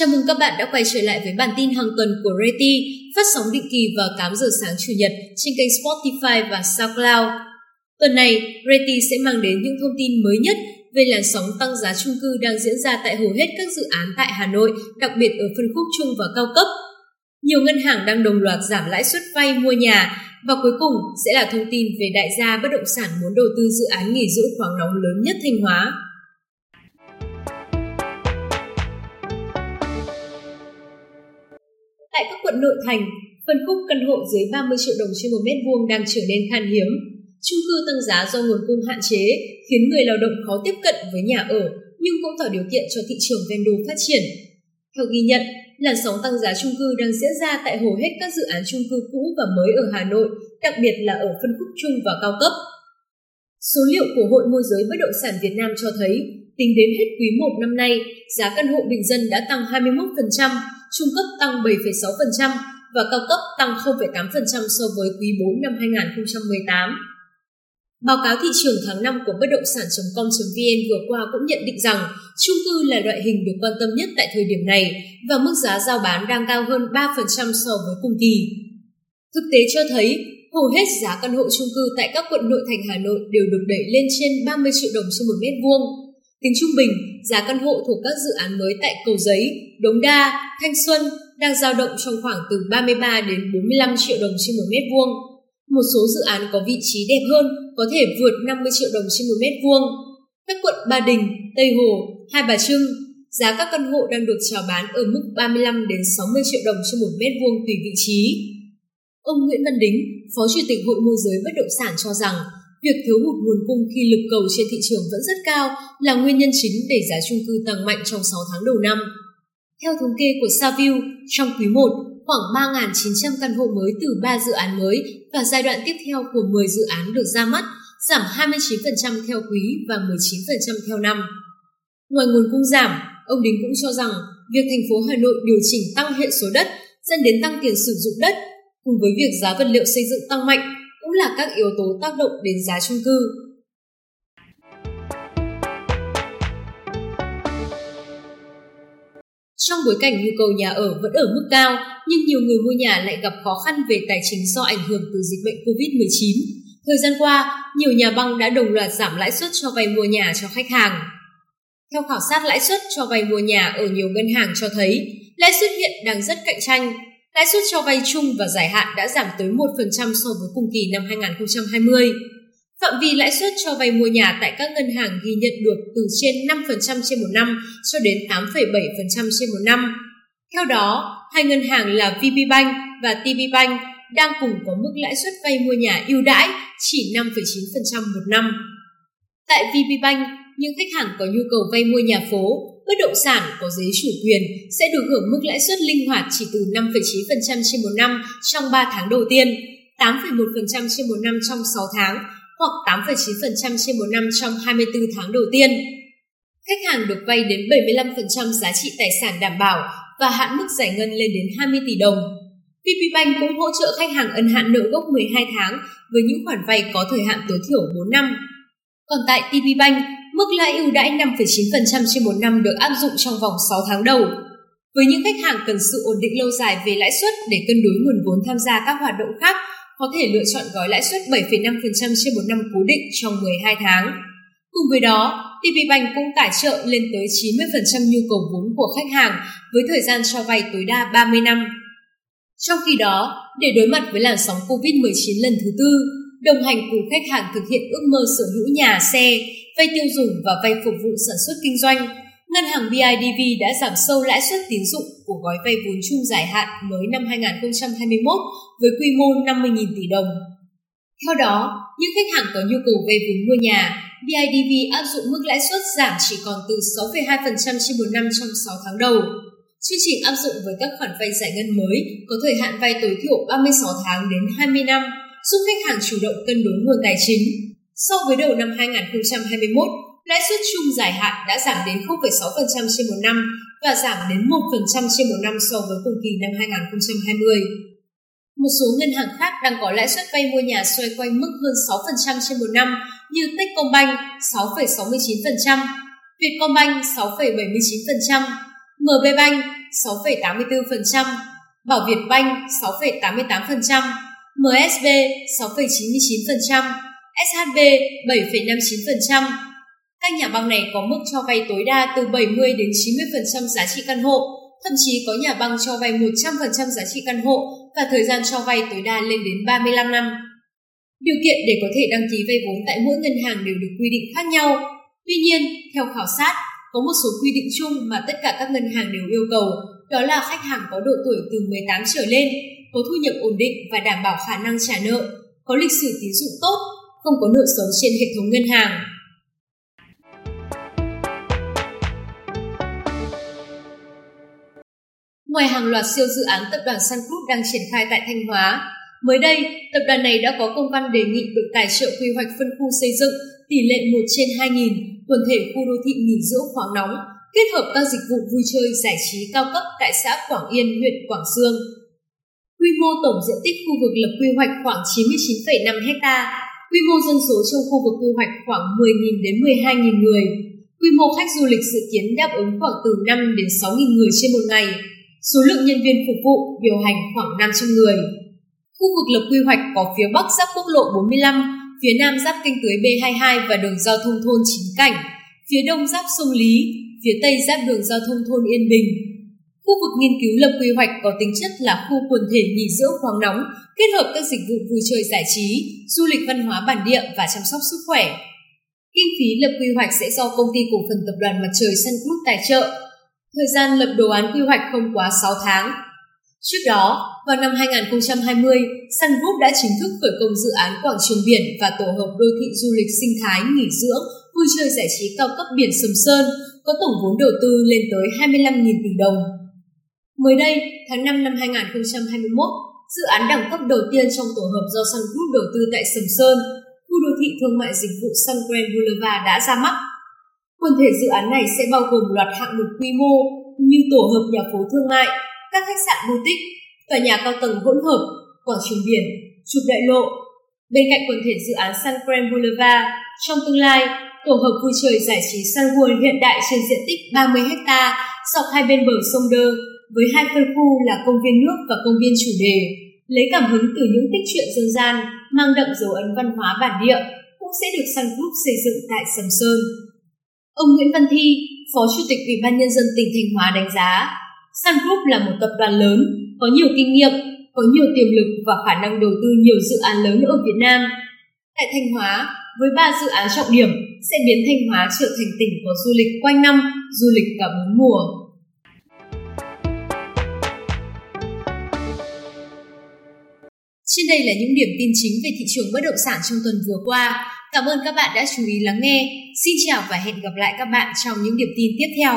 Chào mừng các bạn đã quay trở lại với bản tin hàng tuần của Reti, phát sóng định kỳ vào 8 giờ sáng Chủ nhật trên kênh Spotify và SoundCloud. Tuần này, Reti sẽ mang đến những thông tin mới nhất về làn sóng tăng giá chung cư đang diễn ra tại hầu hết các dự án tại Hà Nội, đặc biệt ở phân khúc trung và cao cấp. Nhiều ngân hàng đang đồng loạt giảm lãi suất vay mua nhà và cuối cùng sẽ là thông tin về đại gia bất động sản muốn đầu tư dự án nghỉ dưỡng khoáng nóng lớn nhất Thanh Hóa. Tại các quận nội thành, phân khúc căn hộ dưới 30 triệu đồng trên một mét vuông đang trở nên khan hiếm. Trung cư tăng giá do nguồn cung hạn chế khiến người lao động khó tiếp cận với nhà ở, nhưng cũng tạo điều kiện cho thị trường ven đô phát triển. Theo ghi nhận, làn sóng tăng giá chung cư đang diễn ra tại hầu hết các dự án chung cư cũ và mới ở Hà Nội, đặc biệt là ở phân khúc trung và cao cấp. Số liệu của Hội môi giới bất động sản Việt Nam cho thấy, tính đến hết quý 1 năm nay, giá căn hộ bình dân đã tăng 21%, trung cấp tăng 7,6% và cao cấp tăng 0,8% so với quý 4 năm 2018. Báo cáo thị trường tháng 5 của bất động sản.com.vn vừa qua cũng nhận định rằng chung cư là loại hình được quan tâm nhất tại thời điểm này và mức giá giao bán đang cao hơn 3% so với cùng kỳ. Thực tế cho thấy, hầu hết giá căn hộ chung cư tại các quận nội thành Hà Nội đều được đẩy lên trên 30 triệu đồng trên một mét vuông. Tính trung bình, giá căn hộ thuộc các dự án mới tại Cầu Giấy, Đống Đa, Thanh Xuân đang dao động trong khoảng từ 33 đến 45 triệu đồng trên một mét vuông. Một số dự án có vị trí đẹp hơn có thể vượt 50 triệu đồng trên một mét vuông. Các quận Ba Đình, Tây Hồ, Hai Bà Trưng, giá các căn hộ đang được chào bán ở mức 35 đến 60 triệu đồng trên một mét vuông tùy vị trí. Ông Nguyễn Văn Đính, Phó Chủ tịch Hội môi giới bất động sản cho rằng, việc thiếu hụt nguồn cung khi lực cầu trên thị trường vẫn rất cao là nguyên nhân chính để giá chung cư tăng mạnh trong 6 tháng đầu năm. Theo thống kê của Saville, trong quý 1, khoảng 3.900 căn hộ mới từ 3 dự án mới và giai đoạn tiếp theo của 10 dự án được ra mắt, giảm 29% theo quý và 19% theo năm. Ngoài nguồn cung giảm, ông Đính cũng cho rằng việc thành phố Hà Nội điều chỉnh tăng hệ số đất dẫn đến tăng tiền sử dụng đất cùng với việc giá vật liệu xây dựng tăng mạnh cũng là các yếu tố tác động đến giá chung cư. Trong bối cảnh nhu cầu nhà ở vẫn ở mức cao, nhưng nhiều người mua nhà lại gặp khó khăn về tài chính do ảnh hưởng từ dịch bệnh COVID-19. Thời gian qua, nhiều nhà băng đã đồng loạt giảm lãi suất cho vay mua nhà cho khách hàng. Theo khảo sát lãi suất cho vay mua nhà ở nhiều ngân hàng cho thấy, lãi suất hiện đang rất cạnh tranh. Lãi suất cho vay chung và dài hạn đã giảm tới 1% so với cùng kỳ năm 2020. Phạm vi lãi suất cho vay mua nhà tại các ngân hàng ghi nhận được từ trên 5% trên một năm cho đến 8,7% trên một năm. Theo đó, hai ngân hàng là VPBank và TPBank đang cùng có mức lãi suất vay mua nhà ưu đãi chỉ 5,9% một năm. Tại VPBank, những khách hàng có nhu cầu vay mua nhà phố, bất động sản có giấy chủ quyền sẽ được hưởng mức lãi suất linh hoạt chỉ từ 5,9% trên một năm trong 3 tháng đầu tiên, 8,1% trên một năm trong 6 tháng hoặc 8,9% trên một năm trong 24 tháng đầu tiên. Khách hàng được vay đến 75% giá trị tài sản đảm bảo và hạn mức giải ngân lên đến 20 tỷ đồng. VPBank cũng hỗ trợ khách hàng ân hạn nợ gốc 12 tháng với những khoản vay có thời hạn tối thiểu 4 năm. Còn tại TPBank, mức lãi ưu đãi 5,9% trên một năm được áp dụng trong vòng 6 tháng đầu. Với những khách hàng cần sự ổn định lâu dài về lãi suất để cân đối nguồn vốn tham gia các hoạt động khác có thể lựa chọn gói lãi suất 7,5% trên một năm cố định trong 12 tháng. Cùng với đó, TPBank cũng tài trợ lên tới 90% nhu cầu vốn của khách hàng với thời gian cho vay tối đa 30 năm. Trong khi đó, để đối mặt với làn sóng COVID-19 lần thứ tư, đồng hành cùng khách hàng thực hiện ước mơ sở hữu nhà, xe, vay tiêu dùng và vay phục vụ sản xuất kinh doanh, Ngân hàng BIDV đã giảm sâu lãi suất tín dụng của gói vay vốn chung dài hạn mới năm 2021 với quy mô 50.000 tỷ đồng. Theo đó, những khách hàng có nhu cầu vay vốn mua nhà, BIDV áp dụng mức lãi suất giảm chỉ còn từ 6,2% trên một năm trong 6 tháng đầu. Chương trình áp dụng với các khoản vay giải ngân mới có thời hạn vay tối thiểu 36 tháng đến 20 năm, giúp khách hàng chủ động cân đối nguồn tài chính. So với đầu năm 2021, lãi suất chung dài hạn đã giảm đến 0,6% trên một năm và giảm đến 1% trên một năm so với cùng kỳ năm 2020. Một số ngân hàng khác đang có lãi suất vay mua nhà xoay quanh mức hơn 6% trên một năm như Techcombank 6,69%, Vietcombank 6,79%, MB Bank 6,84%, Bảo Việt Bank 6,88%, MSB 6,99%, SHB 7,59%. Các nhà băng này có mức cho vay tối đa từ 70 đến 90% giá trị căn hộ, thậm chí có nhà băng cho vay 100% giá trị căn hộ và thời gian cho vay tối đa lên đến 35 năm. Điều kiện để có thể đăng ký vay vốn tại mỗi ngân hàng đều được quy định khác nhau. Tuy nhiên, theo khảo sát, có một số quy định chung mà tất cả các ngân hàng đều yêu cầu, đó là khách hàng có độ tuổi từ 18 trở lên, có thu nhập ổn định và đảm bảo khả năng trả nợ, có lịch sử tín dụng tốt, không có nợ xấu trên hệ thống ngân hàng. Ngoài hàng loạt siêu dự án tập đoàn Sun Group đang triển khai tại Thanh Hóa, mới đây, tập đoàn này đã có công văn đề nghị được tài trợ quy hoạch phân khu xây dựng tỷ lệ 1 trên 2.000 quần thể khu đô thị nghỉ dưỡng khoáng nóng, kết hợp các dịch vụ vui chơi giải trí cao cấp tại xã Quảng Yên, huyện Quảng Dương. Quy mô tổng diện tích khu vực lập quy hoạch khoảng 99,5 ha, quy mô dân số trong khu vực quy hoạch khoảng 10.000 đến 12.000 người, quy mô khách du lịch dự kiến đáp ứng khoảng từ 5 đến 6.000 người trên một ngày, số lượng nhân viên phục vụ điều hành khoảng 500 người. Khu vực lập quy hoạch có phía bắc giáp quốc lộ 45, phía nam giáp kinh tưới B22 và đường giao thông thôn Chính Cảnh, phía đông giáp sông Lý, phía tây giáp đường giao thông thôn Yên Bình. Khu vực nghiên cứu lập quy hoạch có tính chất là khu quần thể nghỉ dưỡng khoáng nóng, kết hợp các dịch vụ vui chơi giải trí, du lịch văn hóa bản địa và chăm sóc sức khỏe. Kinh phí lập quy hoạch sẽ do công ty cổ phần tập đoàn Mặt trời Sun Group tài trợ. Thời gian lập đồ án quy hoạch không quá 6 tháng, Trước đó, vào năm 2020, Sun Group đã chính thức khởi công dự án quảng trường biển và tổ hợp đô thị du lịch sinh thái nghỉ dưỡng, vui chơi giải trí cao cấp biển Sầm Sơn, có tổng vốn đầu tư lên tới 25.000 tỷ đồng. Mới đây, tháng 5 năm 2021, dự án đẳng cấp đầu tiên trong tổ hợp do Sun Group đầu tư tại Sầm Sơn, khu đô thị thương mại dịch vụ Sun Grand Boulevard đã ra mắt. Quần thể dự án này sẽ bao gồm loạt hạng mục quy mô như tổ hợp nhà phố thương mại, các khách sạn boutique, tòa nhà cao tầng hỗn hợp, quảng trường biển, trục đại lộ. Bên cạnh quần thể dự án Sun Grand Boulevard, trong tương lai, tổ hợp vui chơi giải trí Sun World hiện đại trên diện tích 30 ha dọc hai bên bờ sông Đơ với hai phân khu là công viên nước và công viên chủ đề, lấy cảm hứng từ những tích truyện dân gian mang đậm dấu ấn văn hóa bản địa cũng sẽ được Sun Group xây dựng tại Sầm Sơn. Ông Nguyễn Văn Thi, Phó Chủ tịch Ủy ban Nhân dân tỉnh Thanh Hóa đánh giá, Sun Group là một tập đoàn lớn, có nhiều kinh nghiệm, có nhiều tiềm lực và khả năng đầu tư nhiều dự án lớn ở Việt Nam. Tại Thanh Hóa, với ba dự án trọng điểm sẽ biến Thanh Hóa trở thành tỉnh có du lịch quanh năm, du lịch cả bốn mùa. Trên đây là những điểm tin chính về thị trường bất động sản trong tuần vừa qua. Cảm ơn các bạn đã chú ý lắng nghe. Xin chào và hẹn gặp lại các bạn trong những điểm tin tiếp theo.